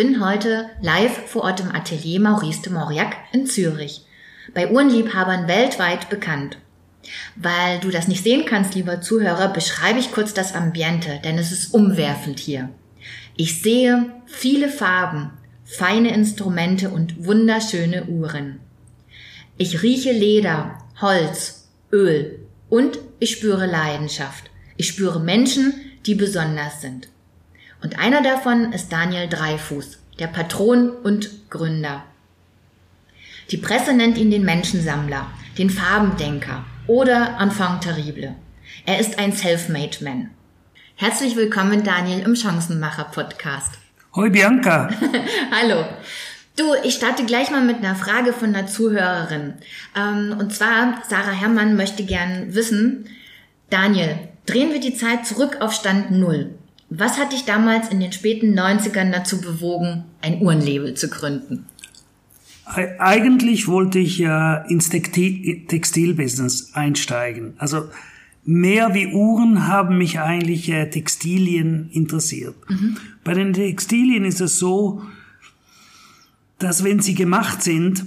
bin heute live vor Ort im Atelier Maurice de Mauriac in Zürich, bei Uhrenliebhabern weltweit bekannt. Weil du das nicht sehen kannst, lieber Zuhörer, beschreibe ich kurz das Ambiente, denn es ist umwerfend hier. Ich sehe viele Farben, feine Instrumente und wunderschöne Uhren. Ich rieche Leder, Holz, Öl und ich spüre Leidenschaft. Ich spüre Menschen, die besonders sind. Und einer davon ist Daniel Dreifuß, der Patron und Gründer. Die Presse nennt ihn den Menschensammler, den Farbendenker oder Enfant terrible. Er ist ein Selfmade Man. Herzlich willkommen, Daniel, im Chancenmacher-Podcast. Hoi, Bianca. Hallo. Du, ich starte gleich mal mit einer Frage von einer Zuhörerin. Ähm, und zwar, Sarah Herrmann möchte gern wissen, Daniel, drehen wir die Zeit zurück auf Stand Null. Was hat dich damals in den späten 90ern dazu bewogen, ein Uhrenlabel zu gründen? Eigentlich wollte ich ja ins Textilbusiness einsteigen. Also mehr wie Uhren haben mich eigentlich äh, Textilien interessiert. Mhm. Bei den Textilien ist es so, dass wenn sie gemacht sind,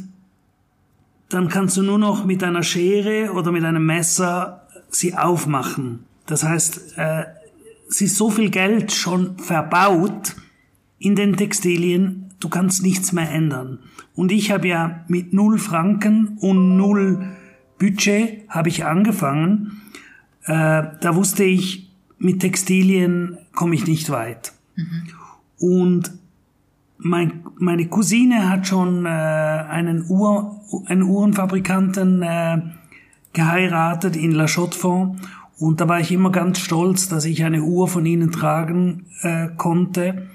dann kannst du nur noch mit einer Schere oder mit einem Messer sie aufmachen. Das heißt, ist so viel Geld schon verbaut in den Textilien, du kannst nichts mehr ändern. Und ich habe ja mit null Franken und null Budget habe ich angefangen. Äh, da wusste ich, mit Textilien komme ich nicht weit. Mhm. Und mein, meine Cousine hat schon äh, einen, Uhr, einen Uhrenfabrikanten äh, geheiratet in La Chaux-de-Fonds und da war ich immer ganz stolz, dass ich eine Uhr von ihnen tragen äh, konnte.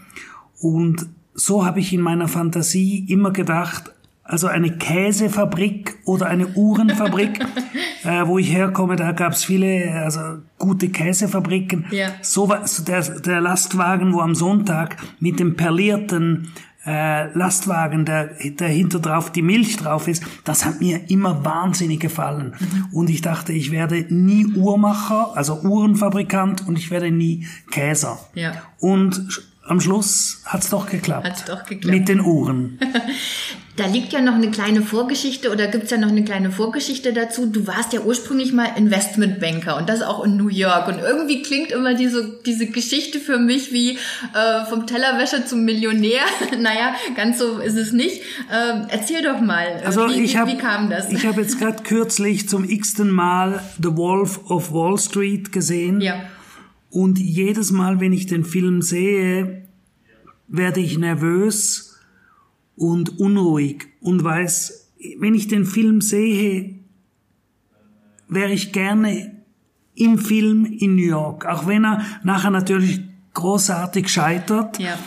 Und so habe ich in meiner Fantasie immer gedacht, also eine Käsefabrik oder eine Uhrenfabrik, äh, wo ich herkomme, da gab es viele also gute Käsefabriken. Ja. So war so der, der Lastwagen, wo am Sonntag mit dem perlierten äh, Lastwagen, der, der hinter drauf die Milch drauf ist, das hat mir immer wahnsinnig gefallen. Mhm. Und ich dachte, ich werde nie Uhrmacher, also Uhrenfabrikant und ich werde nie Käser. Ja. Und am Schluss hat's doch geklappt. Hat's doch geklappt. Mit den Uhren. Da liegt ja noch eine kleine Vorgeschichte oder gibt's ja noch eine kleine Vorgeschichte dazu. Du warst ja ursprünglich mal Investmentbanker und das auch in New York. Und irgendwie klingt immer diese, diese Geschichte für mich wie äh, vom Tellerwäscher zum Millionär. naja, ganz so ist es nicht. Äh, erzähl doch mal, äh, also wie, ich hab, wie kam das? Ich habe jetzt gerade kürzlich zum x-ten Mal The Wolf of Wall Street gesehen. Ja. Und jedes Mal, wenn ich den Film sehe, werde ich nervös und unruhig und weiß, wenn ich den Film sehe, wäre ich gerne im Film in New York, auch wenn er nachher natürlich großartig scheitert. Ja.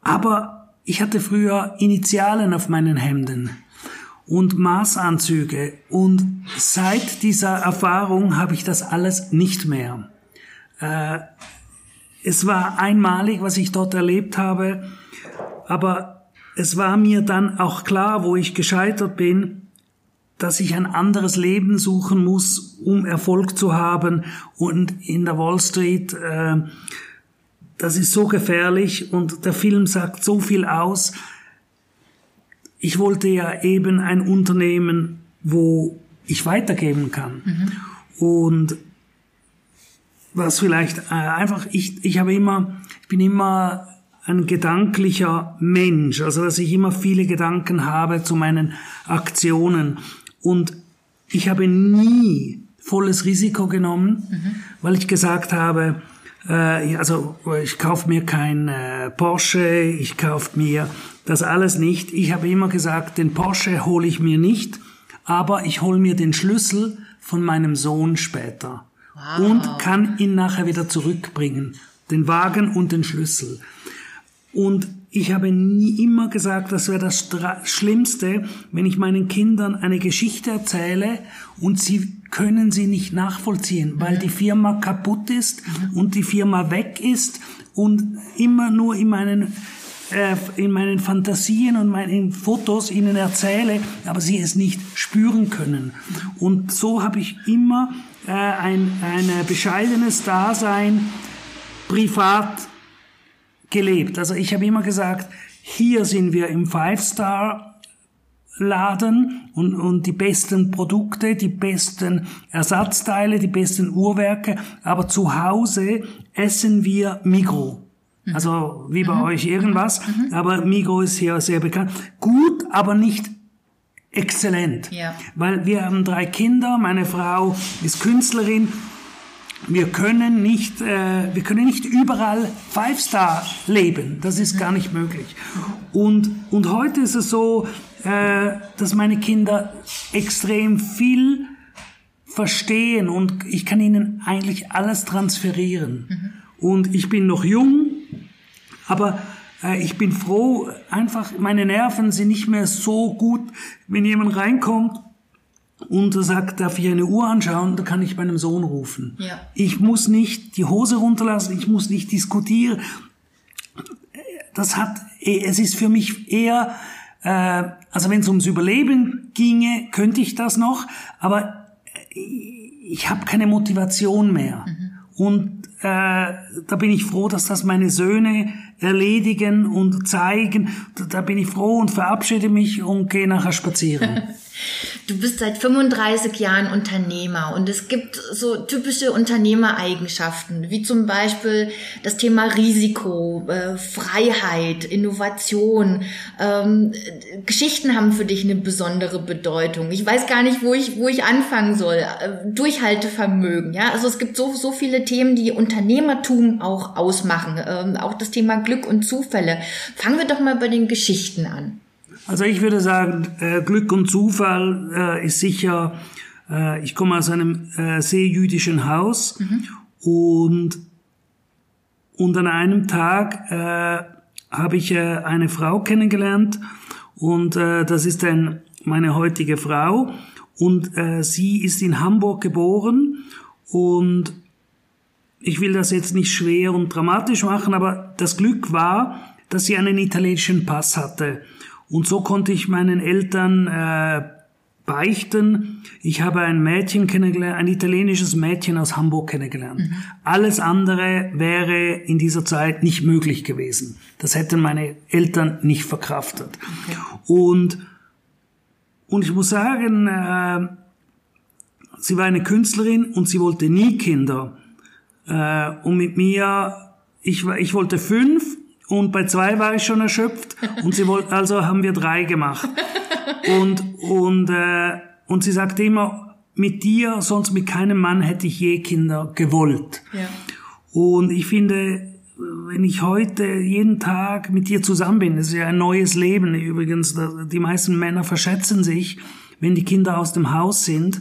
Aber ich hatte früher Initialen auf meinen Hemden und Maßanzüge und seit dieser Erfahrung habe ich das alles nicht mehr. Äh, es war einmalig, was ich dort erlebt habe, aber es war mir dann auch klar, wo ich gescheitert bin, dass ich ein anderes Leben suchen muss, um Erfolg zu haben. Und in der Wall Street, äh, das ist so gefährlich und der Film sagt so viel aus. Ich wollte ja eben ein Unternehmen, wo ich weitergeben kann. Mhm. Und was vielleicht äh, einfach, ich, ich habe immer, ich bin immer ein gedanklicher Mensch, also dass ich immer viele Gedanken habe zu meinen Aktionen und ich habe nie volles Risiko genommen, mhm. weil ich gesagt habe, äh, also ich kaufe mir kein äh, Porsche, ich kaufe mir das alles nicht. Ich habe immer gesagt, den Porsche hole ich mir nicht, aber ich hole mir den Schlüssel von meinem Sohn später wow. und kann ihn nachher wieder zurückbringen, den Wagen und den Schlüssel. Und ich habe nie immer gesagt, das wäre das Schlimmste, wenn ich meinen Kindern eine Geschichte erzähle und sie können sie nicht nachvollziehen, weil die Firma kaputt ist und die Firma weg ist und immer nur in meinen in meinen Fantasien und meinen Fotos ihnen erzähle, aber sie es nicht spüren können. Und so habe ich immer äh, ein, ein bescheidenes Dasein privat gelebt. Also ich habe immer gesagt, hier sind wir im Five-Star Laden und, und die besten Produkte, die besten Ersatzteile, die besten Uhrwerke, aber zu Hause essen wir Migro. Mhm. Also wie bei mhm. euch irgendwas, mhm. mhm. aber Migro ist hier sehr bekannt. Gut, aber nicht exzellent. Ja. Weil wir haben drei Kinder, meine Frau ist Künstlerin. Wir können nicht, äh, wir können nicht überall Five Star leben. Das ist gar nicht möglich. Und und heute ist es so, äh, dass meine Kinder extrem viel verstehen und ich kann ihnen eigentlich alles transferieren. Mhm. Und ich bin noch jung, aber äh, ich bin froh, einfach meine Nerven sind nicht mehr so gut, wenn jemand reinkommt und sagt, darf ich eine Uhr anschauen, da kann ich meinem Sohn rufen. Ja. Ich muss nicht die Hose runterlassen, ich muss nicht diskutieren. Das hat, es ist für mich eher, äh, also wenn es ums Überleben ginge, könnte ich das noch, aber ich habe keine Motivation mehr. Mhm. Und äh, da bin ich froh, dass das meine Söhne erledigen und zeigen. Da bin ich froh und verabschiede mich und gehe nachher spazieren. Du bist seit 35 Jahren Unternehmer und es gibt so typische Unternehmereigenschaften, wie zum Beispiel das Thema Risiko, äh, Freiheit, Innovation. Ähm, Geschichten haben für dich eine besondere Bedeutung. Ich weiß gar nicht, wo ich, wo ich anfangen soll. Äh, Durchhaltevermögen, ja. Also es gibt so, so viele Themen, die Unternehmertum auch ausmachen. Ähm, auch das Thema Glück und Zufälle. Fangen wir doch mal bei den Geschichten an. Also ich würde sagen, äh, Glück und Zufall äh, ist sicher, äh, ich komme aus einem sehr jüdischen Haus mhm. und, und an einem Tag habe ich eine Frau kennengelernt und das ist dann meine heutige Frau und sie ist in Hamburg geboren und ich will das jetzt nicht schwer und dramatisch machen, aber das Glück war, dass sie einen italienischen Pass hatte. Und so konnte ich meinen Eltern äh, beichten. Ich habe ein Mädchen kennengelernt, ein italienisches Mädchen aus Hamburg kennengelernt. Mhm. Alles andere wäre in dieser Zeit nicht möglich gewesen. Das hätten meine Eltern nicht verkraftet. Okay. Und, und ich muss sagen, äh, sie war eine Künstlerin und sie wollte nie Kinder. Äh, und mit mir, ich, ich wollte fünf und bei zwei war ich schon erschöpft und sie wollte, also haben wir drei gemacht. Und, und, äh, und sie sagte immer, mit dir, sonst mit keinem Mann hätte ich je Kinder gewollt. Ja. Und ich finde, wenn ich heute jeden Tag mit dir zusammen bin, das ist ja ein neues Leben übrigens, die meisten Männer verschätzen sich, wenn die Kinder aus dem Haus sind.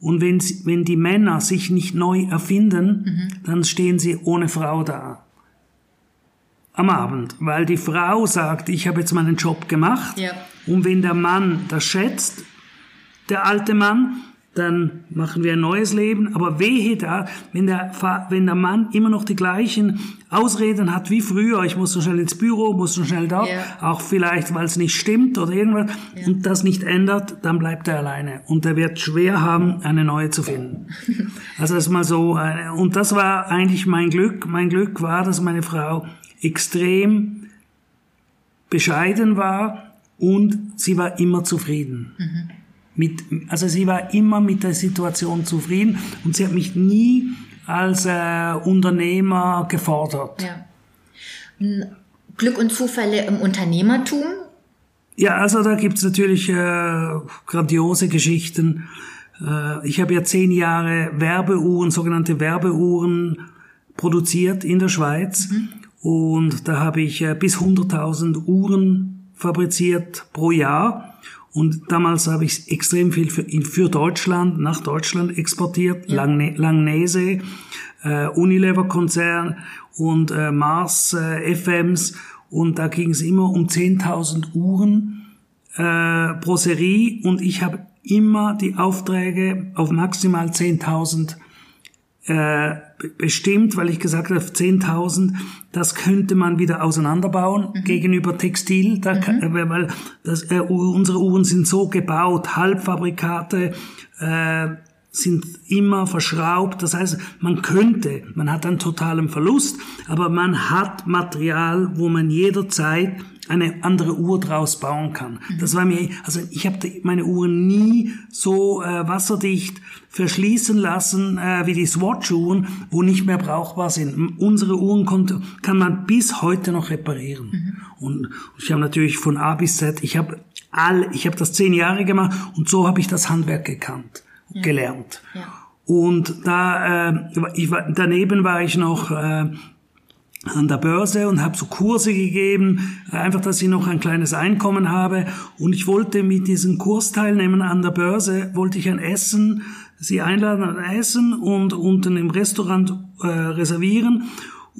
Und wenn, wenn die Männer sich nicht neu erfinden, mhm. dann stehen sie ohne Frau da am Abend, weil die Frau sagt, ich habe jetzt meinen Job gemacht. Ja. Und wenn der Mann das schätzt, der alte Mann, dann machen wir ein neues Leben. Aber wehe da, wenn der, wenn der Mann immer noch die gleichen Ausreden hat wie früher, ich muss so schnell ins Büro, muss so schnell da, ja. auch vielleicht, weil es nicht stimmt oder irgendwas, ja. und das nicht ändert, dann bleibt er alleine. Und er wird schwer haben, eine neue zu finden. also das ist mal so, äh, und das war eigentlich mein Glück. Mein Glück war, dass meine Frau extrem bescheiden war und sie war immer zufrieden. Mhm. Mit, also sie war immer mit der Situation zufrieden und sie hat mich nie als äh, Unternehmer gefordert. Ja. Glück und Zufälle im Unternehmertum? Ja, also da gibt's natürlich äh, grandiose Geschichten. Äh, ich habe ja zehn Jahre Werbeuhren, sogenannte Werbeuhren produziert in der Schweiz. Mhm. Und da habe ich äh, bis 100.000 Uhren fabriziert pro Jahr. Und damals habe ich extrem viel für, für Deutschland, nach Deutschland exportiert. Ja. Langne, Langnese, äh, Unilever-Konzern und äh, Mars äh, FMs. Und da ging es immer um 10.000 Uhren äh, pro Serie. Und ich habe immer die Aufträge auf maximal 10.000 äh, bestimmt, weil ich gesagt habe, 10.000, das könnte man wieder auseinanderbauen mhm. gegenüber Textil, da, mhm. weil das, äh, unsere Uhren sind so gebaut, Halbfabrikate, äh, sind immer verschraubt. Das heißt, man könnte, man hat einen totalen Verlust, aber man hat Material, wo man jederzeit eine andere Uhr draus bauen kann. Mhm. Das war mir, also ich habe meine Uhren nie so äh, wasserdicht verschließen lassen äh, wie die Swatch-Uhren, wo nicht mehr brauchbar sind. Unsere Uhren konnte, kann man bis heute noch reparieren. Mhm. Und ich habe natürlich von A bis Z, ich habe all, ich habe das zehn Jahre gemacht und so habe ich das Handwerk gekannt. Gelernt. Ja. Und da, äh, ich war, daneben war ich noch äh, an der Börse und habe so Kurse gegeben, einfach, dass ich noch ein kleines Einkommen habe. Und ich wollte mit diesen Kursteilnehmern an der Börse, wollte ich ein Essen, sie einladen an Essen und unten im Restaurant äh, reservieren.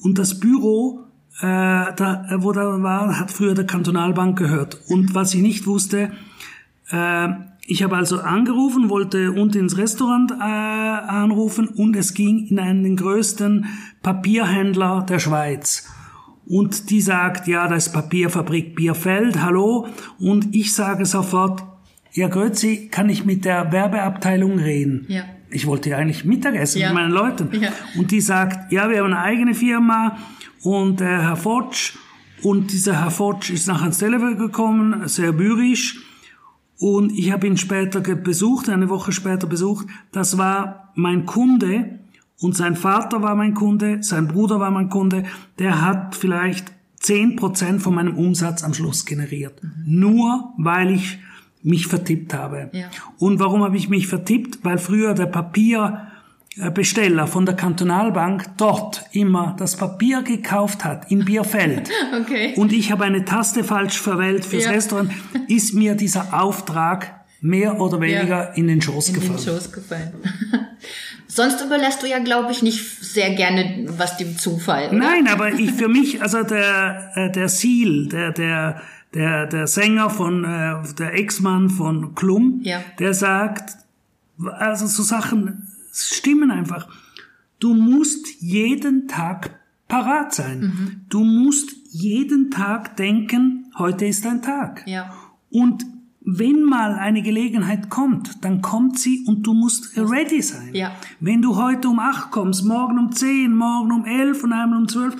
Und das Büro, äh, da, wo da war, hat früher der Kantonalbank gehört. Und was ich nicht wusste, äh, ich habe also angerufen, wollte unten ins Restaurant äh, anrufen und es ging in einen größten Papierhändler der Schweiz. Und die sagt, ja, das ist Papierfabrik Bierfeld, hallo. Und ich sage sofort, ja, Grözi, kann ich mit der Werbeabteilung reden? Ja. Ich wollte ja eigentlich Mittagessen ja. mit meinen Leuten. Ja. Und die sagt, ja, wir haben eine eigene Firma und der Herr Fotsch und dieser Herr Fotsch ist nachher ins Telefon gekommen, sehr bürisch und ich habe ihn später besucht, eine Woche später besucht. Das war mein Kunde und sein Vater war mein Kunde, sein Bruder war mein Kunde. Der hat vielleicht zehn Prozent von meinem Umsatz am Schluss generiert. Mhm. Nur weil ich mich vertippt habe. Ja. Und warum habe ich mich vertippt? Weil früher der Papier Besteller von der Kantonalbank dort immer das Papier gekauft hat in Bierfeld okay. und ich habe eine Taste falsch verwählt fürs ja. Restaurant, ist mir dieser Auftrag mehr oder weniger ja. in den Schoß in gefallen. Den Schoß gefallen. Sonst überlässt du ja, glaube ich, nicht sehr gerne was dem Zufall. Oder? Nein, aber ich für mich, also der äh, der Seal, der der der der Sänger von äh, der Ex-Mann von Klum, ja. der sagt, also so Sachen stimmen einfach. Du musst jeden Tag parat sein. Mhm. Du musst jeden Tag denken, heute ist ein Tag. Ja. Und wenn mal eine Gelegenheit kommt, dann kommt sie und du musst ready sein. Ja. Wenn du heute um acht kommst, morgen um zehn, morgen um elf und einmal um zwölf,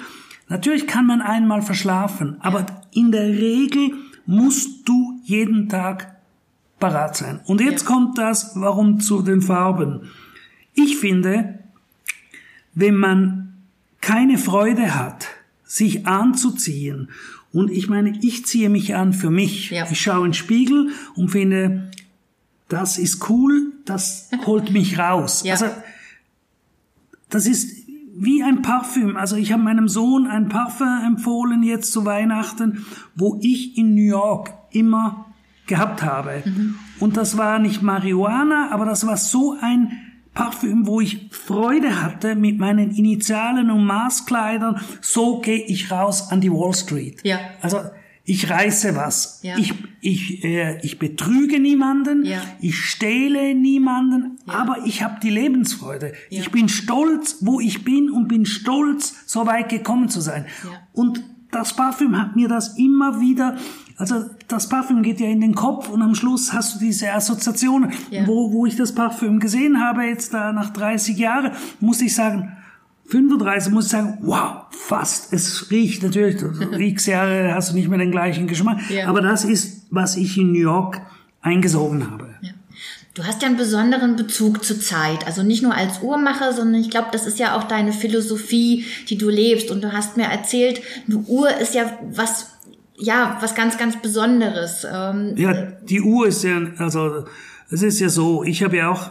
natürlich kann man einmal verschlafen, aber ja. in der Regel musst du jeden Tag parat sein. Und jetzt ja. kommt das, warum zu den Farben. Ich finde, wenn man keine Freude hat, sich anzuziehen, und ich meine, ich ziehe mich an für mich. Ja. Ich schaue in den Spiegel und finde, das ist cool, das holt mich raus. Ja. Also, das ist wie ein Parfüm. Also ich habe meinem Sohn ein Parfum empfohlen jetzt zu Weihnachten, wo ich in New York immer gehabt habe. Mhm. Und das war nicht Marihuana, aber das war so ein Parfüm, wo ich Freude hatte mit meinen Initialen und Maßkleidern. So gehe ich raus an die Wall Street. Ja. Also ich reiße was. Ja. Ich, ich, äh, ich betrüge niemanden, ja. ich stehle niemanden, ja. aber ich habe die Lebensfreude. Ja. Ich bin stolz, wo ich bin und bin stolz, so weit gekommen zu sein. Ja. Und das Parfüm hat mir das immer wieder also das Parfüm geht ja in den Kopf und am Schluss hast du diese Assoziationen. Ja. Wo, wo ich das Parfüm gesehen habe, jetzt da nach 30 Jahren, muss ich sagen, 35 muss ich sagen, wow, fast. Es riecht natürlich, x Jahre hast du nicht mehr den gleichen Geschmack. Ja. Aber das ist, was ich in New York eingesogen habe. Ja. Du hast ja einen besonderen Bezug zur Zeit. Also nicht nur als Uhrmacher, sondern ich glaube, das ist ja auch deine Philosophie, die du lebst. Und du hast mir erzählt, eine Uhr ist ja was ja, was ganz, ganz Besonderes. Ähm, ja, die Uhr ist ja, also es ist ja so, ich habe ja auch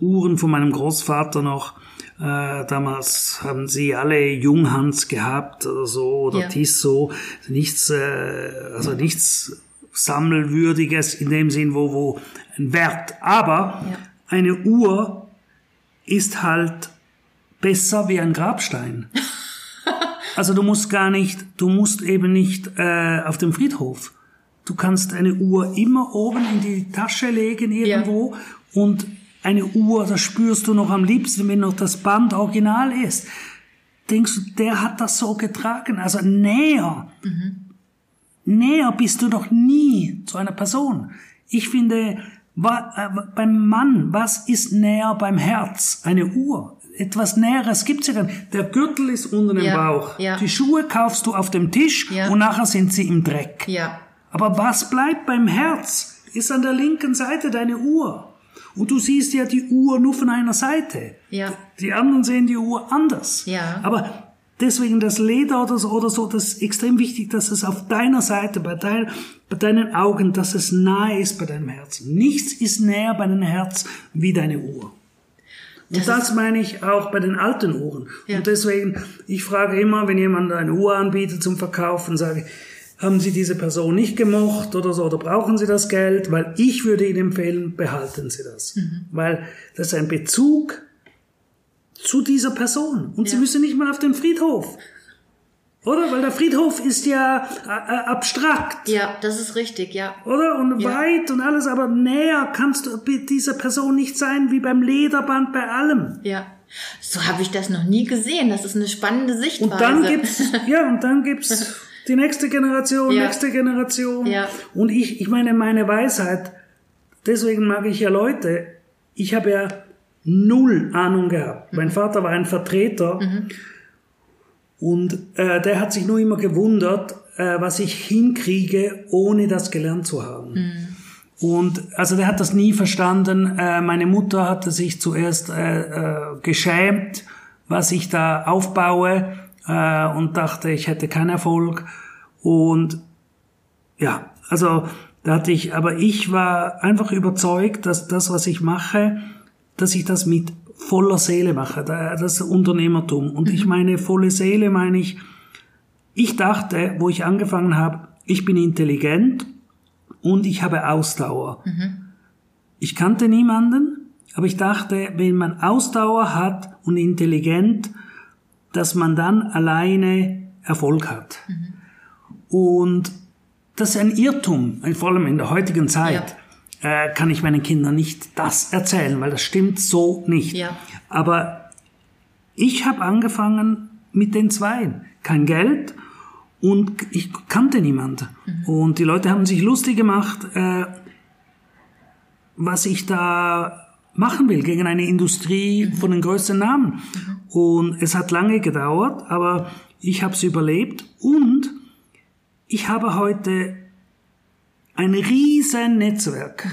Uhren von meinem Großvater noch. Äh, damals haben sie alle Junghans gehabt oder so oder ja. Tissot. Nichts, äh, also nichts Sammelwürdiges in dem Sinn, wo, wo ein Wert. Aber ja. eine Uhr ist halt besser wie ein Grabstein. Also du musst gar nicht, du musst eben nicht äh, auf dem Friedhof. Du kannst eine Uhr immer oben in die Tasche legen irgendwo ja. und eine Uhr, das spürst du noch am liebsten, wenn noch das Band original ist. Denkst du, der hat das so getragen? Also näher, mhm. Näher bist du doch nie zu einer Person. Ich finde, Äh, beim Mann, was ist näher beim Herz? Eine Uhr. Etwas Näheres gibt's ja gar nicht. Der Gürtel ist unten im Bauch. Ja. Die Schuhe kaufst du auf dem Tisch ja. und nachher sind sie im Dreck. Ja. Aber was bleibt beim Herz? Ist an der linken Seite deine Uhr. Und du siehst ja die Uhr nur von einer Seite. Ja. Die anderen sehen die Uhr anders. Ja. Aber Deswegen das Leder oder so, oder so, das ist extrem wichtig, dass es auf deiner Seite, bei, dein, bei deinen Augen, dass es nahe ist bei deinem Herzen. Nichts ist näher bei deinem Herz wie deine Uhr. Und das, das meine ich auch bei den alten Uhren. Ja. Und deswegen, ich frage immer, wenn jemand eine Uhr anbietet zum Verkaufen, sage ich, haben Sie diese Person nicht gemocht oder so, oder brauchen Sie das Geld? Weil ich würde Ihnen empfehlen, behalten Sie das. Mhm. Weil das ist ein Bezug zu dieser Person. Und ja. sie müssen nicht mal auf den Friedhof. Oder? Weil der Friedhof ist ja äh, äh, abstrakt. Ja, das ist richtig, ja. Oder? Und ja. weit und alles, aber näher kannst du dieser Person nicht sein wie beim Lederband bei allem. Ja. So habe ich das noch nie gesehen. Das ist eine spannende Sichtweise. Und dann gibt's, ja, und dann gibt's die nächste Generation, ja. nächste Generation. Ja. Und ich, ich meine, meine Weisheit, deswegen mag ich ja Leute, ich habe ja null Ahnung gehabt. Mhm. Mein Vater war ein Vertreter mhm. und äh, der hat sich nur immer gewundert, äh, was ich hinkriege, ohne das gelernt zu haben. Mhm. Und also der hat das nie verstanden. Äh, meine Mutter hatte sich zuerst äh, äh, geschämt, was ich da aufbaue äh, und dachte, ich hätte keinen Erfolg. Und ja, also da hatte ich, aber ich war einfach überzeugt, dass das, was ich mache, dass ich das mit voller Seele mache, das Unternehmertum. Und ich mhm. meine volle Seele meine ich, ich dachte, wo ich angefangen habe, ich bin intelligent und ich habe Ausdauer. Mhm. Ich kannte niemanden, aber ich dachte, wenn man Ausdauer hat und intelligent, dass man dann alleine Erfolg hat. Mhm. Und das ist ein Irrtum, vor allem in der heutigen Zeit. Ja äh, kann ich meinen Kindern nicht das erzählen, weil das stimmt so nicht. Ja. Aber ich habe angefangen mit den Zweien. Kein Geld und ich kannte niemand. Mhm. Und die Leute haben sich lustig gemacht, äh, was ich da machen will gegen eine Industrie mhm. von den größten Namen. Mhm. Und es hat lange gedauert, aber ich habe es überlebt und ich habe heute ein riesen Netzwerk.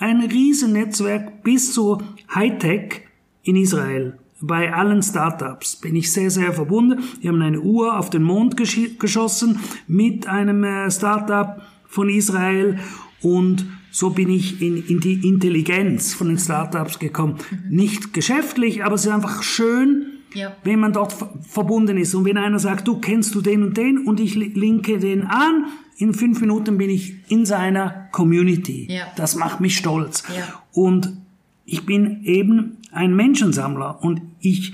Ein riesen Netzwerk bis zu Hightech in Israel. Bei allen Startups bin ich sehr, sehr verbunden. Wir haben eine Uhr auf den Mond gesch geschossen mit einem äh, Startup von Israel und so bin ich in, in die Intelligenz von den Startups gekommen. Nicht geschäftlich, aber es ist einfach schön, ja. wenn man dort verbunden ist. Und wenn einer sagt, du kennst du den und den und ich linke den an, in fünf Minuten bin ich in seiner Community. Ja. Das macht mich stolz. Ja. Und ich bin eben ein Menschensammler und ich,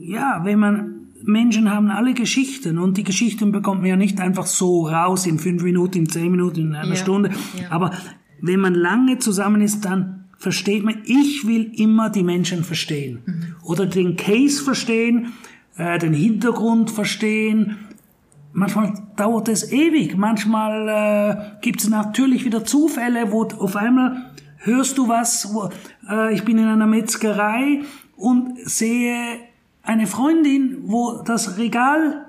ja, wenn man, Menschen haben alle Geschichten und die Geschichten bekommt man ja nicht einfach so raus in fünf Minuten, in zehn Minuten, in einer. Stunde. Aber wenn man lange zusammen ist, dann versteht man, ich will immer die Menschen verstehen. Mhm. Oder den Case verstehen, äh, den Hintergrund verstehen, Manchmal dauert es ewig. Manchmal äh, gibt es natürlich wieder Zufälle, wo auf einmal hörst du was. Wo, äh, ich bin in einer Metzgerei und sehe eine Freundin, wo das Regal,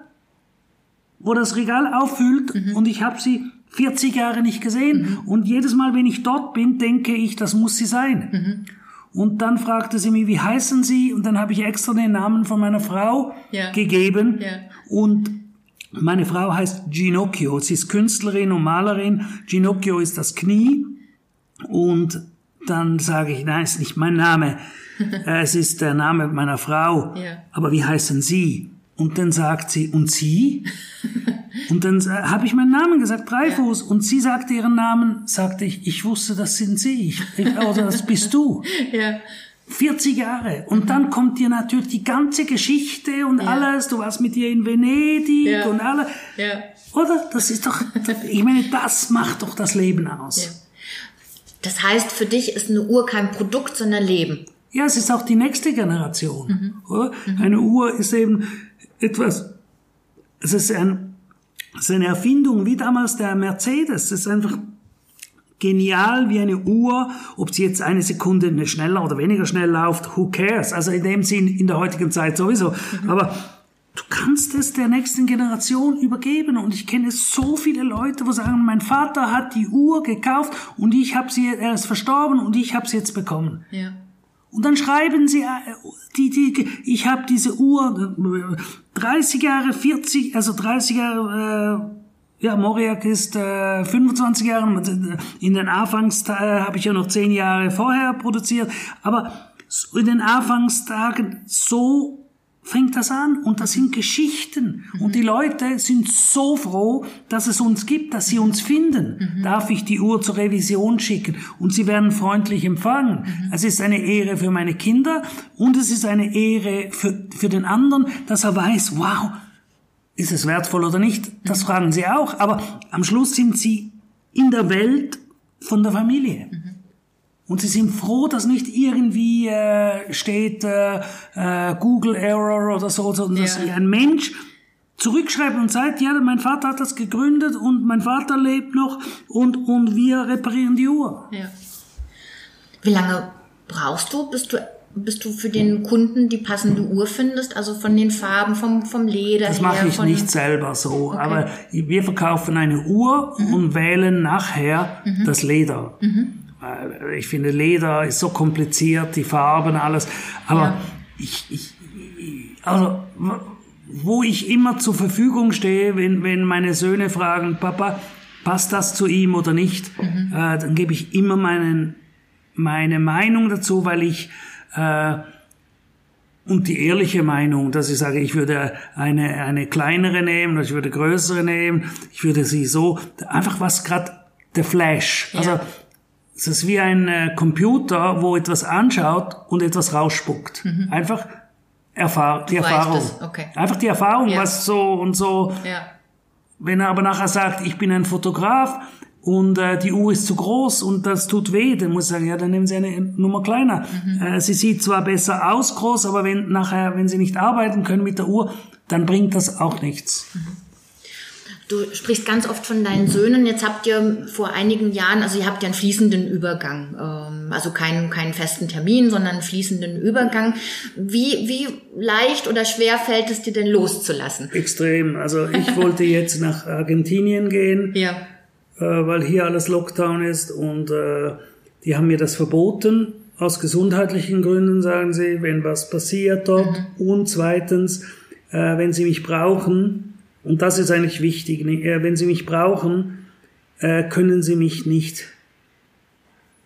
wo das Regal auffüllt mhm. und ich habe sie 40 Jahre nicht gesehen mhm. und jedes Mal, wenn ich dort bin, denke ich, das muss sie sein. Mhm. Und dann fragte sie mich, wie heißen Sie? Und dann habe ich extra den Namen von meiner Frau ja. gegeben. Ja. Und meine Frau heißt Ginocchio. Sie ist Künstlerin und Malerin. Ginocchio ist das Knie. Und dann sage ich, nein, ist nicht mein Name. es ist der Name meiner Frau. Ja. Aber wie heißen Sie? Und dann sagt sie, und Sie? und dann habe ich meinen Namen gesagt, Dreifuß. Ja. Und sie sagte ihren Namen, sagte ich, ich wusste, das sind Sie. Ich, oder das bist du. Ja. 40 Jahre. Und mhm. dann kommt dir natürlich die ganze Geschichte und ja. alles. Du warst mit ihr in Venedig ja. und alles. Ja. Oder? Das ist doch, ich meine, das macht doch das Leben aus. Ja. Das heißt, für dich ist eine Uhr kein Produkt, sondern Leben. Ja, es ist auch die nächste Generation. Mhm. Oder? Mhm. Eine Uhr ist eben etwas, es ist, ein, es ist eine Erfindung wie damals der Mercedes. Es ist einfach genial wie eine Uhr, ob sie jetzt eine Sekunde schneller oder weniger schnell läuft, who cares? Also in dem Sinn in der heutigen Zeit sowieso. Mhm. Aber du kannst es der nächsten Generation übergeben und ich kenne so viele Leute, wo sagen, mein Vater hat die Uhr gekauft und ich habe sie, er ist verstorben und ich habe sie jetzt bekommen. Ja. Und dann schreiben sie, äh, die, die, ich habe diese Uhr 30 Jahre, 40, also 30 Jahre, äh, ja, Moriak ist äh, 25 Jahre, in den Anfangstagen äh, habe ich ja noch 10 Jahre vorher produziert, aber in den Anfangstagen so fängt das an und das sind Geschichten mhm. und die Leute sind so froh, dass es uns gibt, dass sie uns finden. Mhm. Darf ich die Uhr zur Revision schicken und sie werden freundlich empfangen. Mhm. Es ist eine Ehre für meine Kinder und es ist eine Ehre für, für den anderen, dass er weiß, wow, ist es wertvoll oder nicht? Das fragen sie auch. Aber am Schluss sind sie in der Welt von der Familie. Und sie sind froh, dass nicht irgendwie äh, steht äh, äh, Google Error oder so, sondern dass ja. ein Mensch zurückschreibt und sagt, ja, mein Vater hat das gegründet und mein Vater lebt noch und, und wir reparieren die Uhr. Ja. Wie lange brauchst du, bis du bis du für den Kunden die passende Uhr findest, also von den Farben, vom, vom Leder. Das mache ich nicht selber so, okay. aber wir verkaufen eine Uhr mhm. und wählen nachher mhm. das Leder. Mhm. Ich finde, Leder ist so kompliziert, die Farben, alles. Aber ja. ich, ich, also, wo ich immer zur Verfügung stehe, wenn, wenn meine Söhne fragen, Papa, passt das zu ihm oder nicht, mhm. äh, dann gebe ich immer meinen, meine Meinung dazu, weil ich äh, und die ehrliche Meinung, dass ich sage, ich würde eine, eine kleinere nehmen, ich würde größere nehmen, ich würde sie so, einfach was gerade der Flash. Ja. Also es ist wie ein äh, Computer, wo etwas anschaut und etwas rausspuckt. Mhm. Einfach Erfahr die Erfahrung. Okay. Einfach die Erfahrung, ja. was so und so. Ja. Wenn er aber nachher sagt, ich bin ein Fotograf, und äh, die Uhr ist zu groß und das tut weh, dann muss ich sagen, ja, dann nehmen Sie eine Nummer kleiner. Mhm. Äh, sie sieht zwar besser aus groß, aber wenn nachher, wenn Sie nicht arbeiten können mit der Uhr, dann bringt das auch nichts. Mhm. Du sprichst ganz oft von deinen Söhnen. Jetzt habt ihr vor einigen Jahren, also ihr habt ja einen fließenden Übergang, ähm, also keinen, keinen festen Termin, sondern einen fließenden Übergang. Wie, wie leicht oder schwer fällt es dir denn loszulassen? Extrem. Also ich wollte jetzt nach Argentinien gehen. Ja äh, weil hier alles Lockdown ist und äh, die haben mir das verboten. Aus gesundheitlichen Gründen sagen sie, wenn was passiert dort. Mhm. Und zweitens, äh, wenn sie mich brauchen, und das ist eigentlich wichtig, äh, wenn sie mich brauchen, äh, können sie mich nicht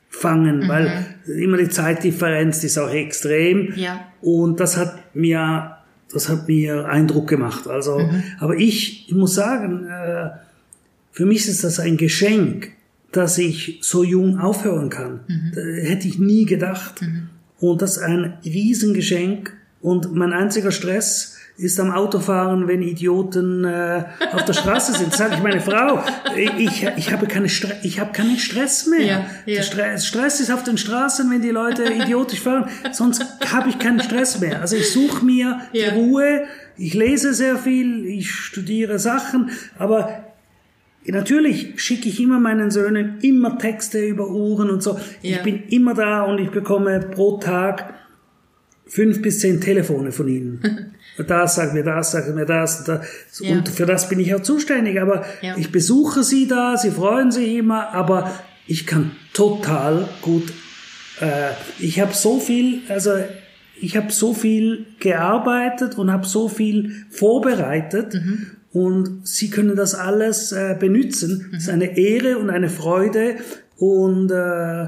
fangen, mhm. weil immer die Zeitdifferenz ist auch extrem. Ja. Und das hat mir, das hat mir Eindruck gemacht. Also, mhm. aber ich, ich muss sagen, äh, für mich ist das ein Geschenk, dass ich so jung aufhören kann. Mhm. hätte ich nie gedacht. Mhm. Und das ist ein Riesengeschenk. Und mein einziger Stress ist am Autofahren, wenn Idioten äh, auf der Straße sind. Sage ich meine Frau, ich, ich habe keine Stre ich habe keinen Stress mehr. Ja, ja. Stress, Stress ist auf den Straßen, wenn die Leute idiotisch fahren. Sonst habe ich keinen Stress mehr. Also ich suche mir ja. die Ruhe. Ich lese sehr viel, ich studiere Sachen, aber Natürlich schicke ich immer meinen Söhnen immer Texte über Uhren und so. Ich bin immer da und ich bekomme pro Tag fünf bis zehn Telefone von ihnen. das sagt mir das, sagt mir das. das. Ja. Und für das bin ich auch zuständig. Aber ja. ich besuche sie da, sie freuen sich immer, aber ich kann total gut. Äh, ich habe so viel, also ich habe so viel gearbeitet und habe so viel vorbereitet. Mhm und sie können das alles äh, benutzen. Mhm. Es ist eine Ehre und eine Freude und äh,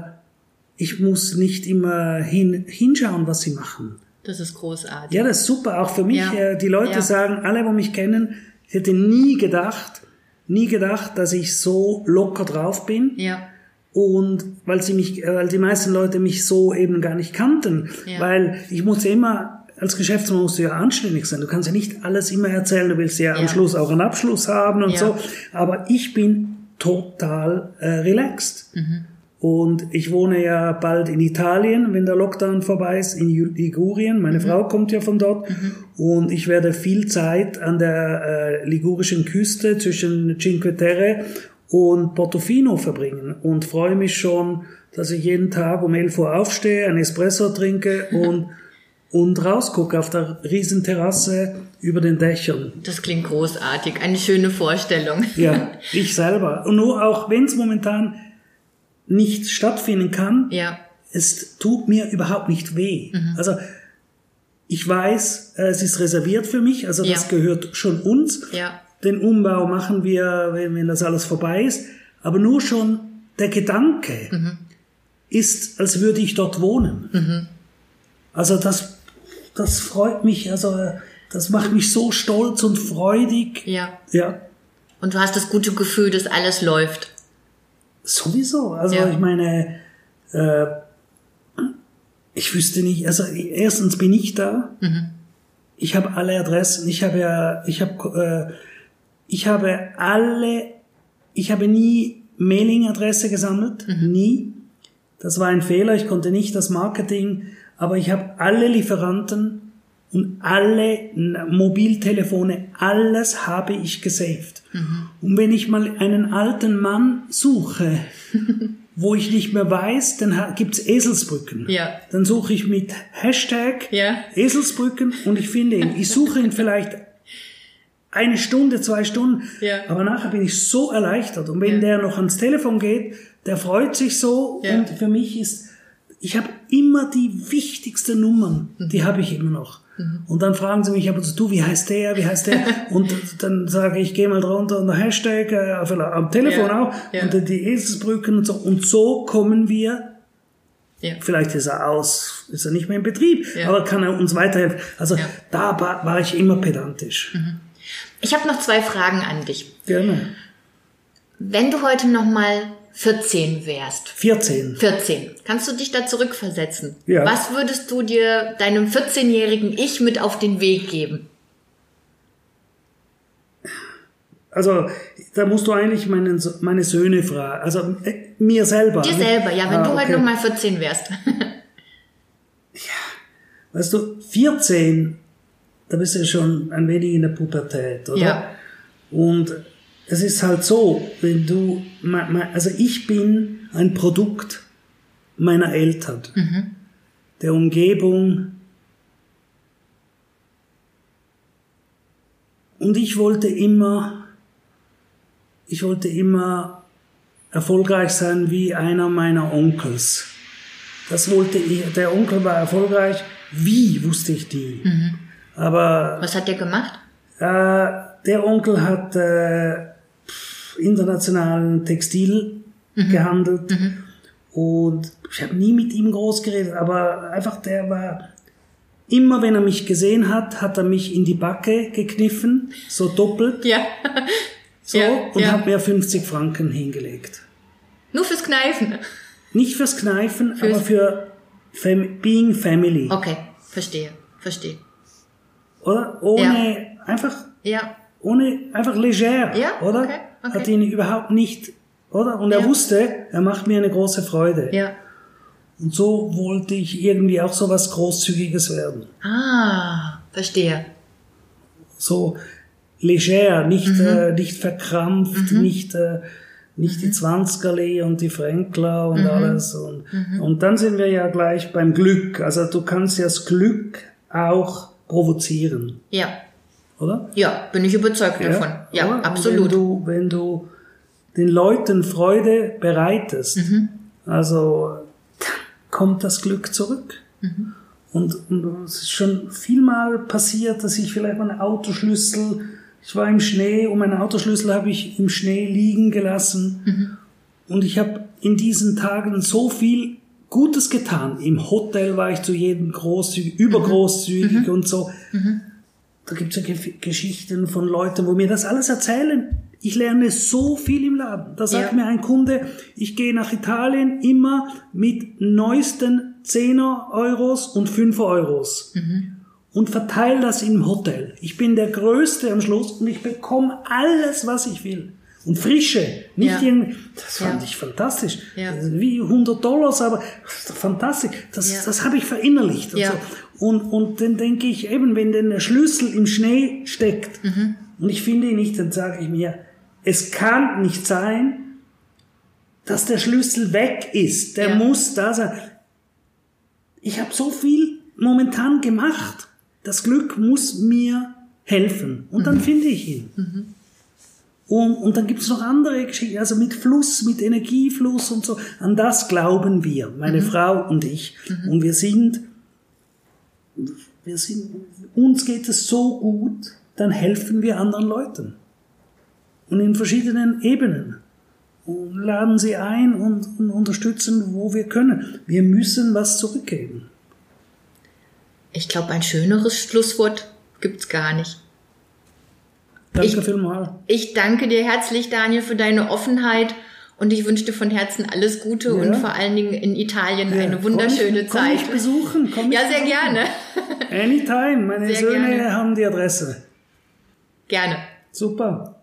ich muss nicht immer hin, hinschauen, was sie machen. Das ist großartig. Ja, das ist super. Auch für mich, ja. äh, die Leute ja. sagen, alle, die mich kennen, ich hätte nie gedacht, nie gedacht, dass ich so locker drauf bin. Ja. Und weil sie mich, äh, weil die meisten Leute mich so eben gar nicht kannten, ja. weil ich musste immer als Geschäftsmann musst du ja anständig sein. Du kannst ja nicht alles immer erzählen. Du willst ja, ja. am Schluss auch einen Abschluss haben und so. Aber ich bin total äh, relaxed. Mhm. Und ich wohne ja bald in Italien, wenn der Lockdown vorbei ist, in Ligurien. Meine mhm. Frau kommt ja von dort. Mhm. Und ich werde viel Zeit an der äh, ligurischen Küste zwischen Cinque Terre und Portofino verbringen und freue mich schon, dass ich jeden Tag um 11 Uhr aufstehe, ein Espresso trinke und, und rausgucke auf der Riesenterrasse über den Dächern. Das klingt großartig, eine schöne Vorstellung. Ja, ich selber. Und nur auch wenn es momentan nicht stattfinden kann, ja. es tut mir überhaupt nicht weh. Mhm. Also ich weiß, es ist reserviert für mich, also das ja. gehört schon uns. Ja. Den Umbau machen wir, wenn, wenn das alles vorbei ist. Aber nur schon der Gedanke mhm. ist, als würde ich dort wohnen. Mhm. Also das, das freut mich, also das macht mich so stolz und freudig. Ja. Ja. Und du hast das gute Gefühl, dass alles läuft. Sowieso. Also ja. ich meine, äh, ich wüsste nicht, also erstens bin ich da. Mhm. Ich habe alle Adressen. Ich habe ja, ich habe, äh, ich habe alle, ich habe nie Mailingadresse gesammelt, mhm. nie. Das war ein Fehler. Ich konnte nicht das Marketing, aber ich habe alle Lieferanten und alle Mobiltelefone, alles habe ich gesaved. Mhm. Und wenn ich mal einen alten Mann suche, wo ich nicht mehr weiß, dann gibt's Eselsbrücken. Ja. Dann suche ich mit Hashtag ja. Eselsbrücken und ich finde ihn. Ich suche ihn vielleicht eine Stunde, zwei Stunden, ja. aber nachher bin ich so erleichtert. Und wenn ja. der noch ans Telefon geht, der freut sich so ja. und für mich ist, ich habe immer die wichtigsten Nummern, mhm. die habe ich immer noch. Mhm. Und dann fragen sie mich aber du, wie heißt der, wie heißt der? und dann sage ich, geh mal drunter und Hashtag, äh, am Telefon ja, auch, ja. und die Eselsbrücken und so. Und so kommen wir ja. Vielleicht ist er aus, ist er nicht mehr in Betrieb, ja. aber kann er uns weiterhelfen. Also ja. da war, war, ich immer pedantisch. Mhm. Ich habe noch zwei Fragen an dich. Gerne. Wenn du heute noch mal 14 wärst. 14. 14. Kannst du dich da zurückversetzen? Ja. Was würdest du dir deinem 14-jährigen Ich mit auf den Weg geben? Also, da musst du eigentlich meinen, meine Söhne fragen. Also, äh, mir selber. Dir selber, ja, wenn ah, du heute noch mal 14 wärst. ja. Weißt du, 14, da bist du schon ein wenig in der Pubertät, oder? Ja. Und es ist halt so, wenn du, also ich bin ein Produkt meiner Eltern, mhm. der Umgebung. Und ich wollte immer, ich wollte immer erfolgreich sein wie einer meiner Onkels. Das wollte ich, der Onkel war erfolgreich, wie wusste ich die. Mhm. Aber. Was hat der gemacht? Äh, der Onkel hat äh, internationalen Textil mhm. gehandelt mhm. und ich habe nie mit ihm groß geredet, aber einfach der war immer, wenn er mich gesehen hat, hat er mich in die Backe gekniffen, so doppelt. Ja. So ja, und ja. hat mir 50 Franken hingelegt. Nur fürs Kneifen. Nicht fürs Kneifen, Fürs- aber für Fam Being Family. Okay, verstehe, verstehe. Oder? Ohne einfach Ja, ohne einfach leger, Ja, oder? okay, okay. Hat ihn überhaupt nicht, oder? Und er Ja. wusste, er macht mir eine große Freude. ja. Und so wollte ich irgendwie auch so was Großzügiges werden. Ah, verstehe. So leger, nicht, Mhm. äh, nicht verkrampft, nicht, äh, nicht Mhm. die Zwanzigerli und die Fränkler und alles. Und, und dann sind wir ja gleich beim Glück. Also du kannst ja das Glück auch provozieren, Ja, oder? ja, bin ich überzeugt davon. Ja, oder? Absolut. Wenn du, wenn du den Leuten Freude bereitest, Mhm. also kommt das Glück zurück. Mhm. Und, und es ist schon vielmal passiert, dass ich vielleicht meinen Autoschlüssel, ich war im Schnee und meinen Autoschlüssel habe ich im Schnee liegen gelassen. Mhm. Und ich habe in diesen Tagen so viel Gutes getan. Im Hotel war ich zu jedem großzügig, übergroßzügig und so. Da gibt es ja Ge Geschichten von Leuten, wo mir das alles erzählen. Ich lerne so viel im Laden. Da sagt Ja. mir ein Kunde, ich gehe nach Italien immer mit neuesten 10er Euros und 5er Euros und verteile das im Hotel. Ich bin der Größte am Schluss und ich bekomme alles, was ich will. Und frische, nicht Ja. irgendwie, das fand Ja. ich fantastisch. Ja. Wie 100 Dollars, aber fantastisch. Das, Ja. das habe ich verinnerlicht. Und, Ja. so. und, und dann denke ich eben, wenn denn der Schlüssel im Schnee steckt Mhm. und ich finde ihn nicht, dann sage ich mir, Es kann nicht sein, dass der Schlüssel weg ist. Der ja. muss da sein. Ich habe so viel momentan gemacht. Das Glück muss mir helfen. Und dann mhm. finde ich ihn. Mhm. Und, und dann gibt es noch andere Geschichten, also mit Fluss, mit Energiefluss und so. An das glauben wir, meine mhm. Frau und ich. Mhm. Und wir sind, wir sind, uns geht es so gut, dann helfen wir anderen Leuten. Und in verschiedenen Ebenen. Und laden sie ein und, und unterstützen, wo wir können. Wir müssen was zurückgeben. Ich glaube, ein schöneres Schlusswort gibt's gar nicht. Danke ich, vielmals. Ich danke dir herzlich, Daniel, für deine Offenheit und ich wünsche dir von Herzen alles Gute ja. und vor allen Dingen in Italien ja. eine wunderschöne komm ich, Zeit. Komm ich besuchen, komm Ja, sehr besuchen. gerne. Anytime, meine sehr Söhne gerne. haben die Adresse. Gerne. Super.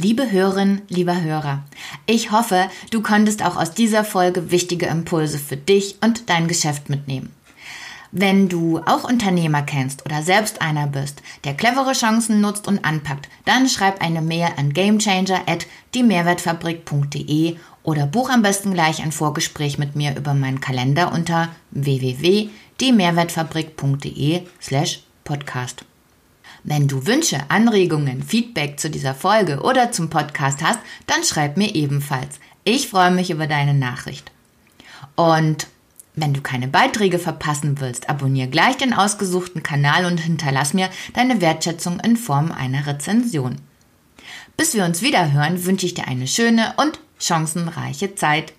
Liebe Hörerin, lieber Hörer, ich hoffe, du konntest auch aus dieser Folge wichtige Impulse für dich und dein Geschäft mitnehmen. Wenn du auch Unternehmer kennst oder selbst einer bist, der clevere Chancen nutzt und anpackt, dann schreib eine Mail an gamechanger at diemehrwertfabrik.de oder buch am besten gleich ein Vorgespräch mit mir über meinen Kalender unter www.diemehrwertfabrik.de slash podcast. Wenn du Wünsche, Anregungen, Feedback zu dieser Folge oder zum Podcast hast, dann schreib mir ebenfalls. Ich freue mich über deine Nachricht. Und wenn du keine Beiträge verpassen willst, abonniere gleich den ausgesuchten Kanal und hinterlass mir deine Wertschätzung in Form einer Rezension. Bis wir uns wieder hören, wünsche ich dir eine schöne und chancenreiche Zeit.